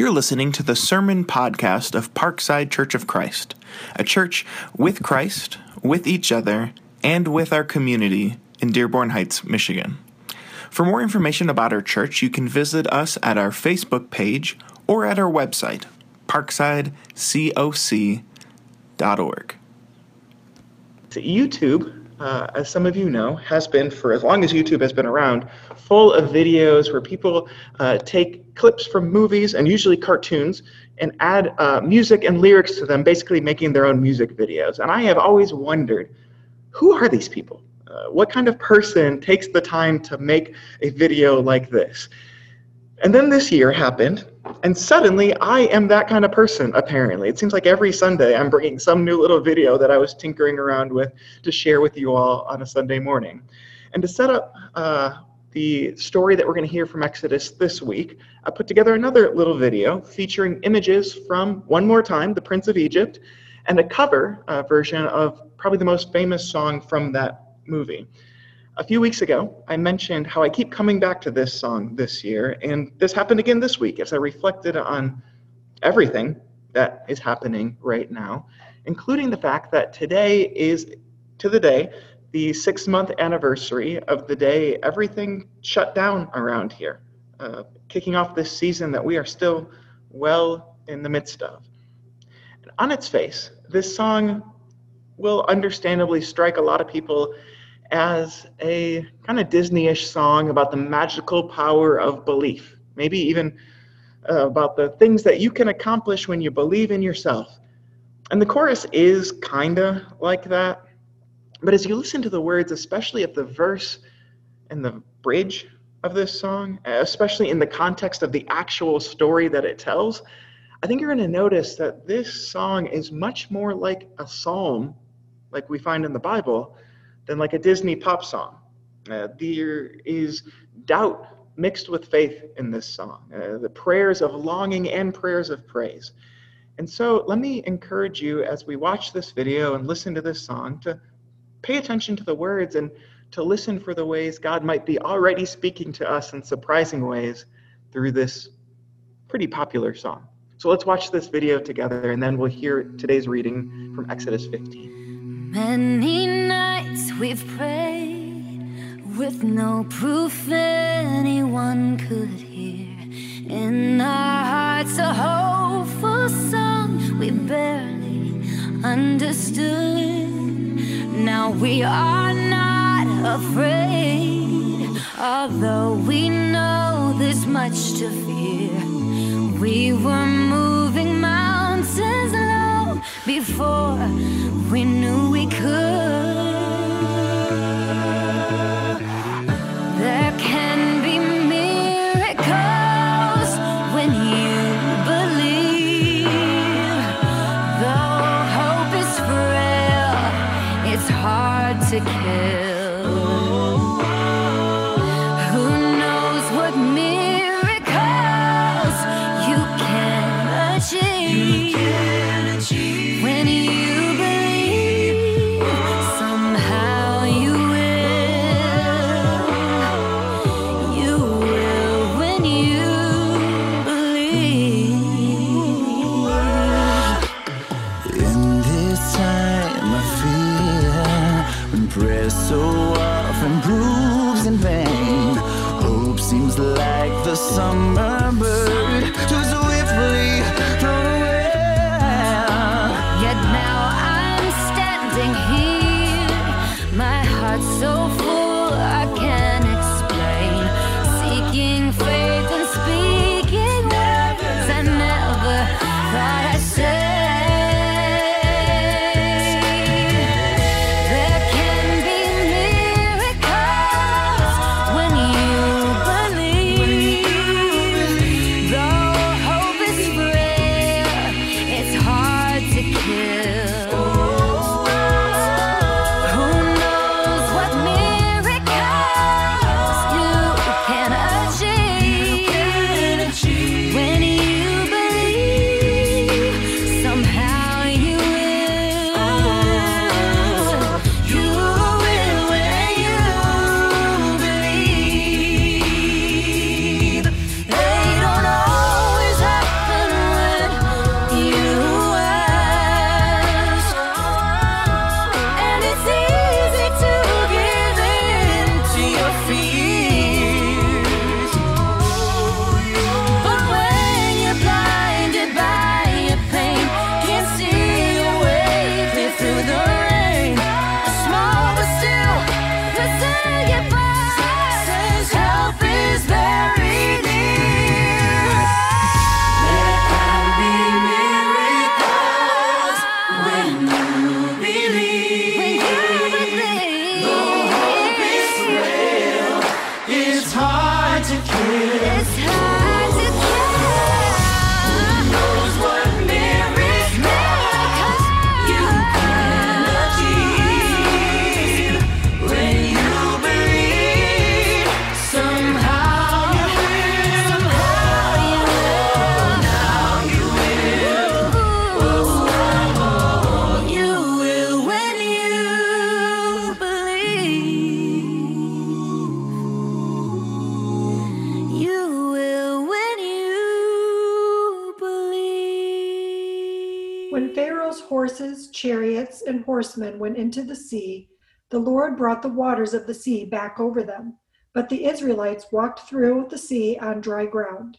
You're listening to the Sermon Podcast of Parkside Church of Christ, a church with Christ, with each other, and with our community in Dearborn Heights, Michigan. For more information about our church, you can visit us at our Facebook page or at our website, parksidecoc.org. YouTube, uh, as some of you know, has been for as long as YouTube has been around, full of videos where people uh, take clips from movies and usually cartoons and add uh, music and lyrics to them, basically making their own music videos. And I have always wondered who are these people? Uh, what kind of person takes the time to make a video like this? And then this year happened, and suddenly I am that kind of person, apparently. It seems like every Sunday I'm bringing some new little video that I was tinkering around with to share with you all on a Sunday morning. And to set up uh, the story that we're going to hear from Exodus this week, I put together another little video featuring images from, one more time, the Prince of Egypt, and a cover uh, version of probably the most famous song from that movie. A few weeks ago, I mentioned how I keep coming back to this song this year, and this happened again this week as I reflected on everything that is happening right now, including the fact that today is, to the day, the six month anniversary of the day everything shut down around here, uh, kicking off this season that we are still well in the midst of. And on its face, this song will understandably strike a lot of people as a kind of Disney-ish song about the magical power of belief, maybe even uh, about the things that you can accomplish when you believe in yourself. And the chorus is kind of like that. But as you listen to the words, especially of the verse and the bridge of this song, especially in the context of the actual story that it tells, I think you're going to notice that this song is much more like a psalm, like we find in the Bible, than like a Disney pop song. Uh, there is doubt mixed with faith in this song, uh, the prayers of longing and prayers of praise. And so let me encourage you as we watch this video and listen to this song to pay attention to the words and to listen for the ways God might be already speaking to us in surprising ways through this pretty popular song. So let's watch this video together and then we'll hear today's reading from Exodus 15. Many nights we've prayed with no proof anyone could hear. In our hearts, a hopeful song we barely understood. Now we are not afraid, although we know there's much to fear. We were moving mountains low before we knew we could. Horsemen went into the sea, the Lord brought the waters of the sea back over them. But the Israelites walked through the sea on dry ground.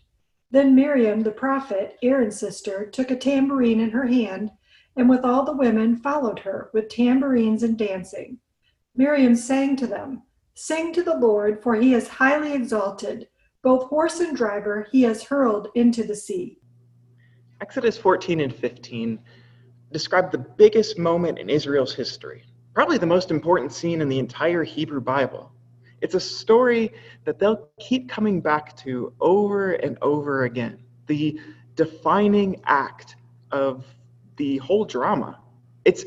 Then Miriam, the prophet, Aaron's sister, took a tambourine in her hand, and with all the women followed her with tambourines and dancing. Miriam sang to them, Sing to the Lord, for he is highly exalted. Both horse and driver he has hurled into the sea. Exodus 14 and 15 describe the biggest moment in Israel's history, probably the most important scene in the entire Hebrew Bible. It's a story that they'll keep coming back to over and over again. The defining act of the whole drama. It's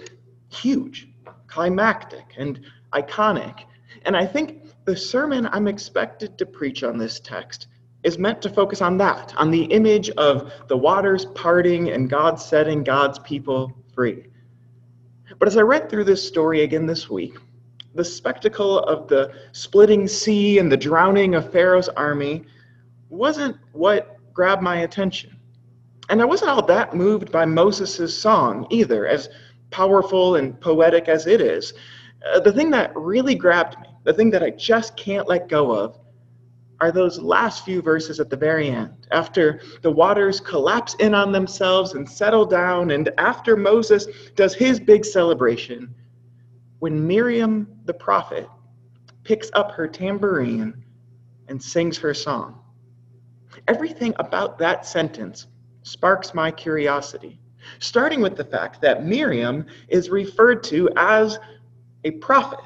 huge, climactic, and iconic. And I think the sermon I'm expected to preach on this text is meant to focus on that, on the image of the waters parting and God setting God's people free. But as I read through this story again this week, the spectacle of the splitting sea and the drowning of Pharaoh's army wasn't what grabbed my attention. And I wasn't all that moved by Moses' song either, as powerful and poetic as it is. Uh, the thing that really grabbed me, the thing that I just can't let go of, are those last few verses at the very end. After the waters collapse in on themselves and settle down, and after Moses does his big celebration, when Miriam the prophet picks up her tambourine and sings her song. Everything about that sentence sparks my curiosity, starting with the fact that Miriam is referred to as a prophet.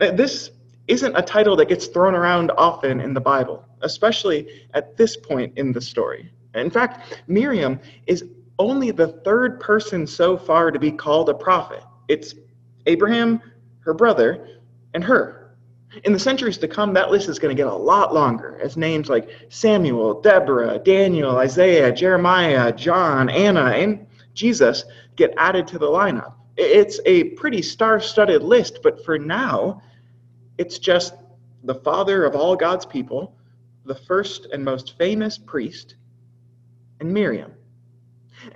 This isn't a title that gets thrown around often in the Bible, especially at this point in the story. In fact, Miriam is only the third person so far to be called a prophet. It's Abraham, her brother, and her. In the centuries to come, that list is going to get a lot longer as names like Samuel, Deborah, Daniel, Isaiah, Jeremiah, John, Anna, and Jesus get added to the lineup. It's a pretty star studded list, but for now, it's just the father of all God's people, the first and most famous priest, and Miriam.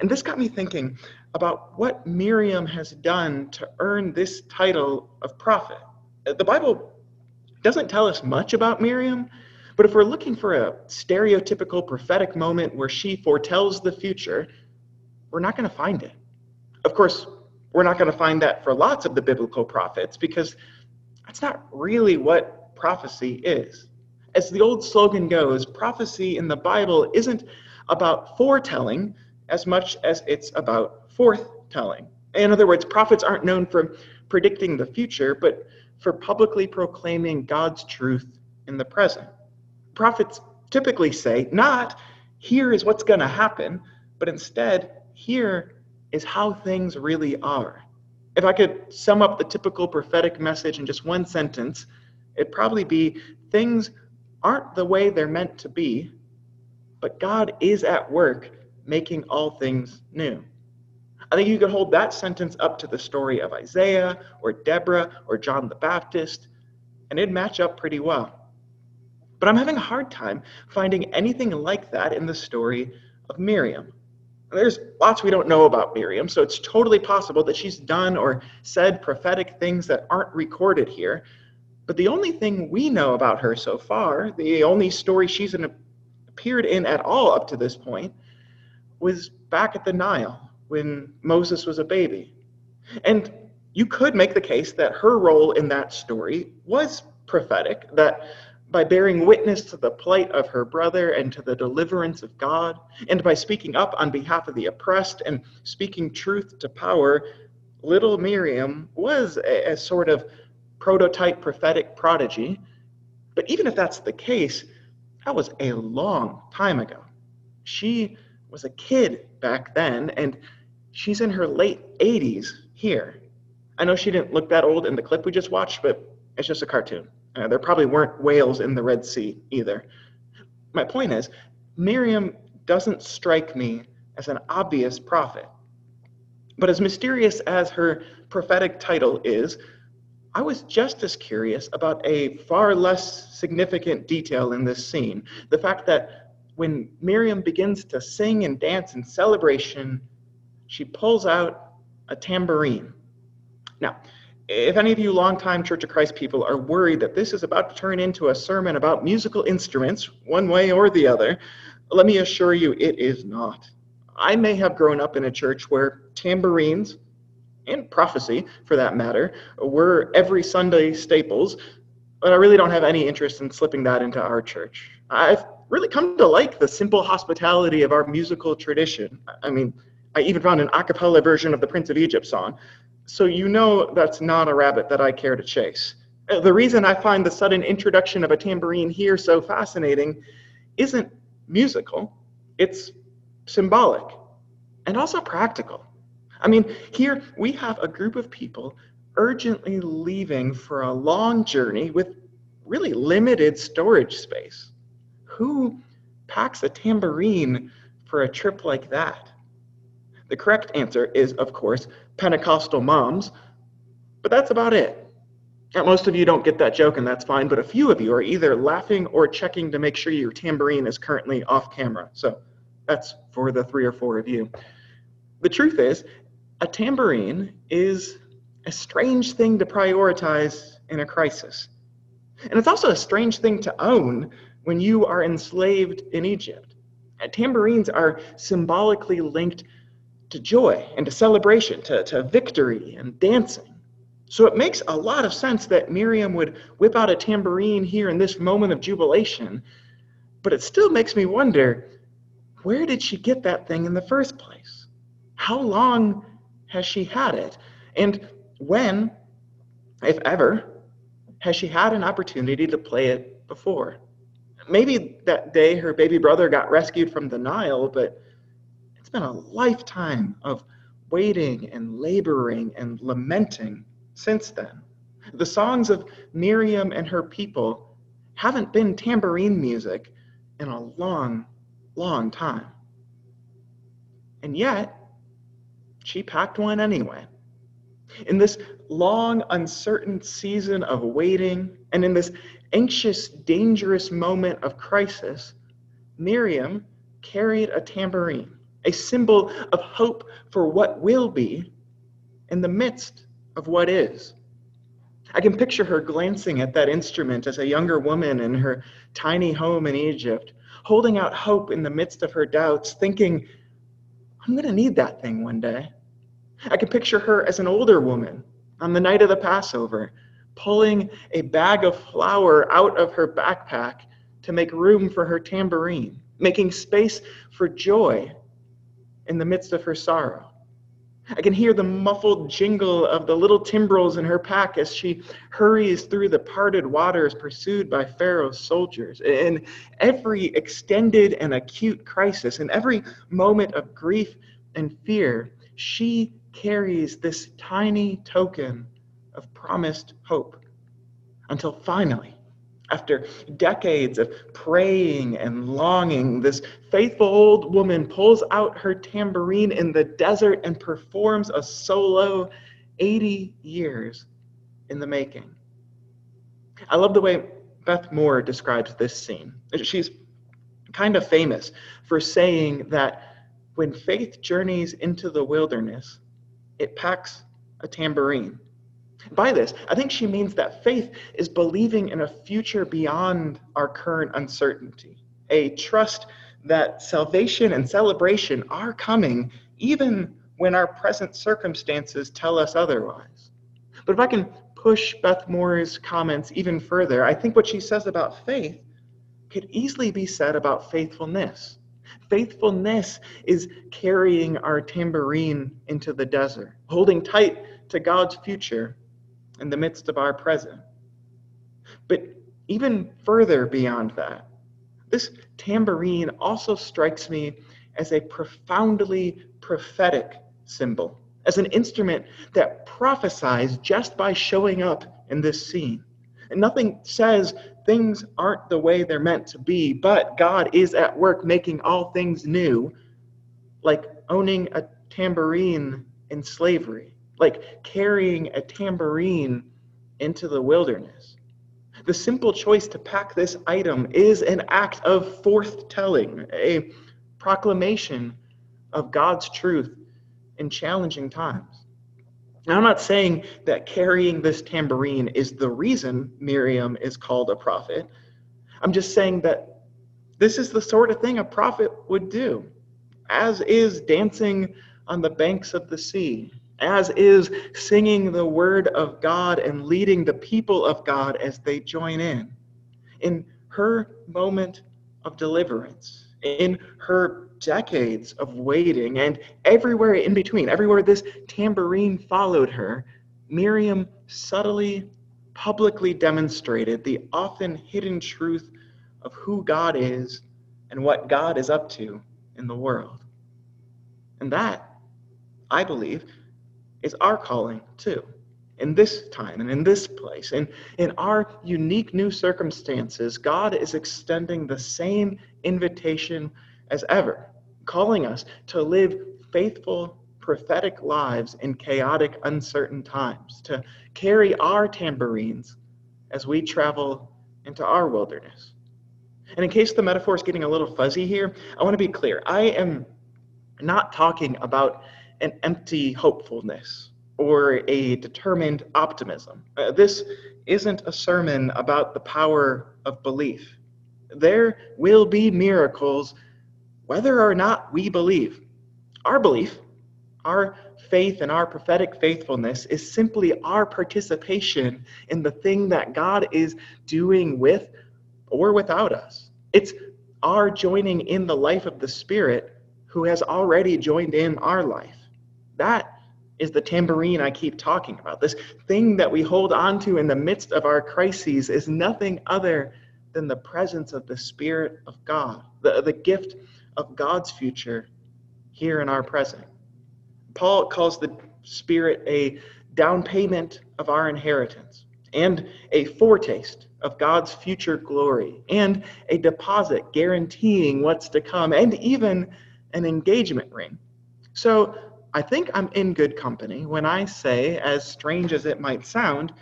And this got me thinking about what Miriam has done to earn this title of prophet. Uh, the Bible doesn't tell us much about Miriam, but if we're looking for a stereotypical prophetic moment where she foretells the future, we're not going to find it. Of course, we're not going to find that for lots of the biblical prophets because that's not really what prophecy is. As the old slogan goes, prophecy in the Bible isn't about foretelling as much as it's about forthtelling. In other words, prophets aren't known for predicting the future, but for publicly proclaiming God's truth in the present. Prophets typically say, not, here is what's going to happen, but instead, here is how things really are. If I could sum up the typical prophetic message in just one sentence, it'd probably be things aren't the way they're meant to be, but God is at work making all things new. I think you could hold that sentence up to the story of Isaiah or Deborah or John the Baptist, and it'd match up pretty well. But I'm having a hard time finding anything like that in the story of Miriam. There's lots we don't know about Miriam, so it's totally possible that she's done or said prophetic things that aren't recorded here. But the only thing we know about her so far, the only story she's in, appeared in at all up to this point, was back at the Nile when Moses was a baby. And you could make the case that her role in that story was prophetic, that by bearing witness to the plight of her brother and to the deliverance of God, and by speaking up on behalf of the oppressed and speaking truth to power, little Miriam was a, a sort of prototype prophetic prodigy. But even if that's the case, that was a long time ago. She was a kid back then, and she's in her late 80s here. I know she didn't look that old in the clip we just watched, but it's just a cartoon. Uh, there probably weren't whales in the Red Sea either. My point is, Miriam doesn't strike me as an obvious prophet. But as mysterious as her prophetic title is, I was just as curious about a far less significant detail in this scene the fact that when Miriam begins to sing and dance in celebration, she pulls out a tambourine. Now, if any of you longtime Church of Christ people are worried that this is about to turn into a sermon about musical instruments, one way or the other, let me assure you it is not. I may have grown up in a church where tambourines, and prophecy for that matter, were every Sunday staples, but I really don't have any interest in slipping that into our church. I've really come to like the simple hospitality of our musical tradition. I mean, I even found an a cappella version of the Prince of Egypt song. So you know that's not a rabbit that I care to chase. Uh, The reason I find the sudden introduction of a tambourine here so fascinating isn't musical, it's symbolic and also practical. I mean, here we have a group of people urgently leaving for a long journey with really limited storage space. Who packs a tambourine for a trip like that? The correct answer is, of course, Pentecostal moms, but that's about it. Now, most of you don't get that joke, and that's fine, but a few of you are either laughing or checking to make sure your tambourine is currently off camera. So that's for the three or four of you. The truth is, a tambourine is a strange thing to prioritize in a crisis. And it's also a strange thing to own when you are enslaved in Egypt. Tambourines are symbolically linked to joy and to celebration, to, to victory and dancing. So it makes a lot of sense that Miriam would whip out a tambourine here in this moment of jubilation, but it still makes me wonder where did she get that thing in the first place? How long has she had it? And when, if ever, has she had an opportunity to play it before? Maybe that day her baby brother got rescued from the Nile, but been a lifetime of waiting and laboring and lamenting since then. The songs of Miriam and her people haven't been tambourine music in a long, long time. And yet, she packed one anyway. In this long, uncertain season of waiting, and in this anxious, dangerous moment of crisis, Miriam carried a tambourine, a symbol of hope for what will be in the midst of what is. I can picture her glancing at that instrument as a younger woman in her tiny home in Egypt, holding out hope in the midst of her doubts, thinking, I'm going to need that thing one day. I can picture her as an older woman on the night of the Passover, pulling a bag of flour out of her backpack to make room for her tambourine, making space for joy in the midst of her sorrow. I can hear the muffled jingle of the little timbrels in her pack as she hurries through the parted waters pursued by Pharaoh's soldiers. In every extended and acute crisis, in every moment of grief and fear, she carries this tiny token of promised hope until finally, after decades of praying and longing, this faithful old woman pulls out her tambourine in the desert and performs a solo 80 years in the making. I love the way Beth Moore describes this scene. She's kind of famous for saying that when faith journeys into the wilderness, it packs a tambourine. By this, I think she means that faith is believing in a future beyond our current uncertainty, a trust that salvation and celebration are coming even when our present circumstances tell us otherwise. But if I can push Beth Moore's comments even further, I think what she says about faith could easily be said about faithfulness. Faithfulness is carrying our tambourine into the desert, holding tight to God's future in the midst of our present. But even further beyond that, this tambourine also strikes me as a profoundly prophetic symbol, as an instrument that prophesies just by showing up in this scene. And nothing says things aren't the way they're meant to be, but God is at work making all things new, like owning a tambourine in slavery, like carrying a tambourine into the wilderness. The simple choice to pack this item is an act of forthtelling, a proclamation of God's truth in challenging times. Now, I'm not saying that carrying this tambourine is the reason Miriam is called a prophet. I'm just saying that this is the sort of thing a prophet would do, as is dancing on the banks of the sea, as is singing the word of God and leading the people of God as they join in. In her moment of deliverance, in her decades of waiting, and everywhere in between, everywhere this tambourine followed her, Miriam subtly, publicly demonstrated the often hidden truth of who God is and what God is up to in the world. And that, I believe, is our calling too. In this time and in this place, and in our unique new circumstances, God is extending the same invitation as ever, calling us to live faithful, prophetic lives in chaotic, uncertain times, to carry our tambourines as we travel into our wilderness. And in case the metaphor is getting a little fuzzy here, I want to be clear. I am not talking about an empty hopefulness or a determined optimism. Uh, this isn't a sermon about the power of belief. There will be miracles whether or not we believe. Our belief, our faith, and our prophetic faithfulness is simply our participation in the thing that God is doing with or without us. It's our joining in the life of the Spirit who has already joined in our life. That is the tambourine I keep talking about. This thing that we hold on to in the midst of our crises is nothing other than the presence of the Spirit of God, the, the gift of God's future here in our present. Paul calls the Spirit a down payment of our inheritance and a foretaste of God's future glory and a deposit guaranteeing what's to come and even an engagement ring. So I think I'm in good company when I say, as strange as it might sound,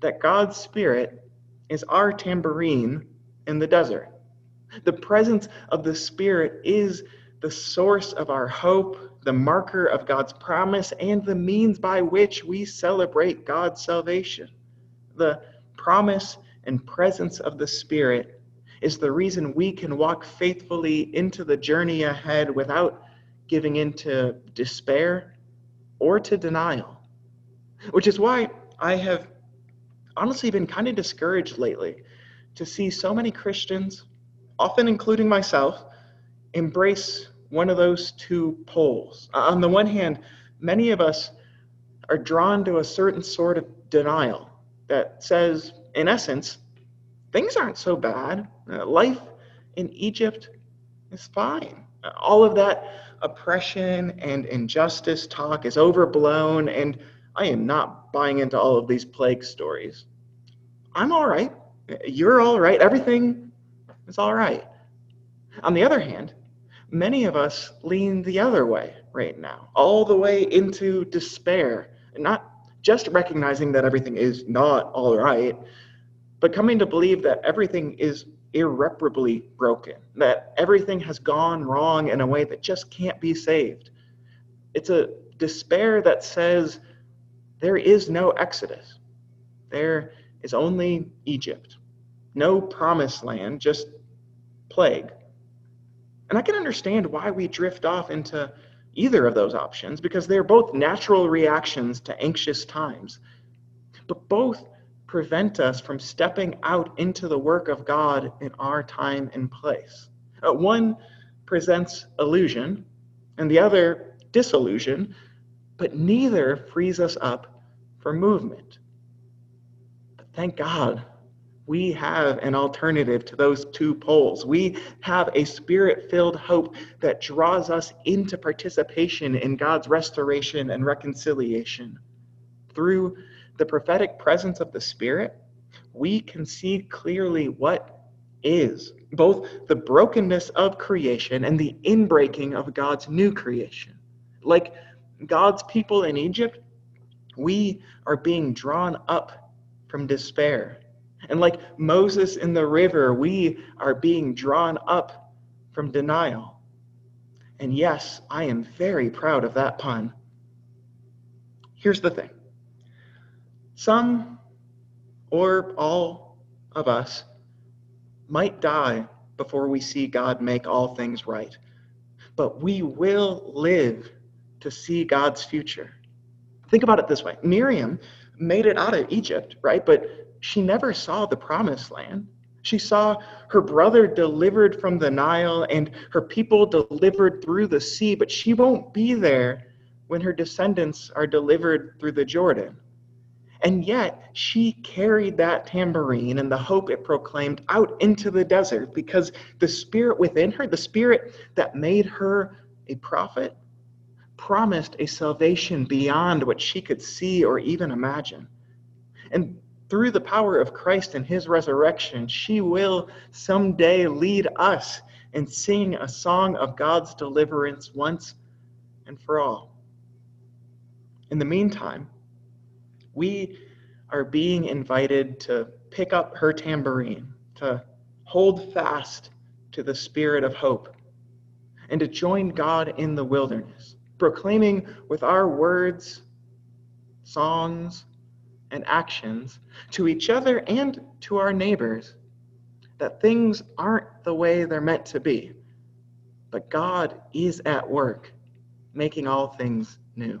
that God's Spirit is our tambourine in the desert. The presence of the Spirit is the source of our hope, the marker of God's promise, and the means by which we celebrate God's salvation. The promise and presence of the Spirit is the reason we can walk faithfully into the journey ahead without giving in to despair or to denial. Which is why I have honestly been kind of discouraged lately to see so many Christians, often including myself, embrace one of those two poles. On the one hand, many of us are drawn to a certain sort of denial that says, in essence, things aren't so bad. Uh, life in Egypt is fine. All of that oppression and injustice talk is overblown, and I am not buying into all of these plague stories. I'm all right. You're all right. Everything is all right. On the other hand, many of us lean the other way right now, all the way into despair, not just recognizing that everything is not all right, but coming to believe that everything is irreparably broken, that everything has gone wrong in a way that just can't be saved. It's a despair that says there is no Exodus, there is only Egypt, no promised land, just plague. And I can understand why we drift off into either of those options because they're both natural reactions to anxious times. But both prevent us from stepping out into the work of God in our time and place. Uh, one presents illusion, and the other disillusion, but neither frees us up for movement. But thank God we have an alternative to those two poles. We have a spirit filled hope that draws us into participation in God's restoration and reconciliation through the prophetic presence of the Spirit, we can see clearly what is both the brokenness of creation and the inbreaking of God's new creation. Like God's people in Egypt, we are being drawn up from despair. And like Moses in the river, we are being drawn up from denial. And yes, I am very proud of that pun. Here's the thing some or all of us might die before we see God make all things right, but we will live to see God's future. Think about it this way Miriam made it out of Egypt, right? But she never saw the promised land. She saw her brother delivered from the Nile and her people delivered through the sea, but she won't be there when her descendants are delivered through the Jordan. And yet, she carried that tambourine and the hope it proclaimed out into the desert because the spirit within her, the spirit that made her a prophet, promised a salvation beyond what she could see or even imagine. And through the power of Christ and his resurrection, she will someday lead us and sing a song of God's deliverance once and for all. In the meantime, we are being invited to pick up her tambourine, to hold fast to the spirit of hope, and to join God in the wilderness, proclaiming with our words, songs, and actions to each other and to our neighbors that things aren't the way they're meant to be, but God is at work, making all things new.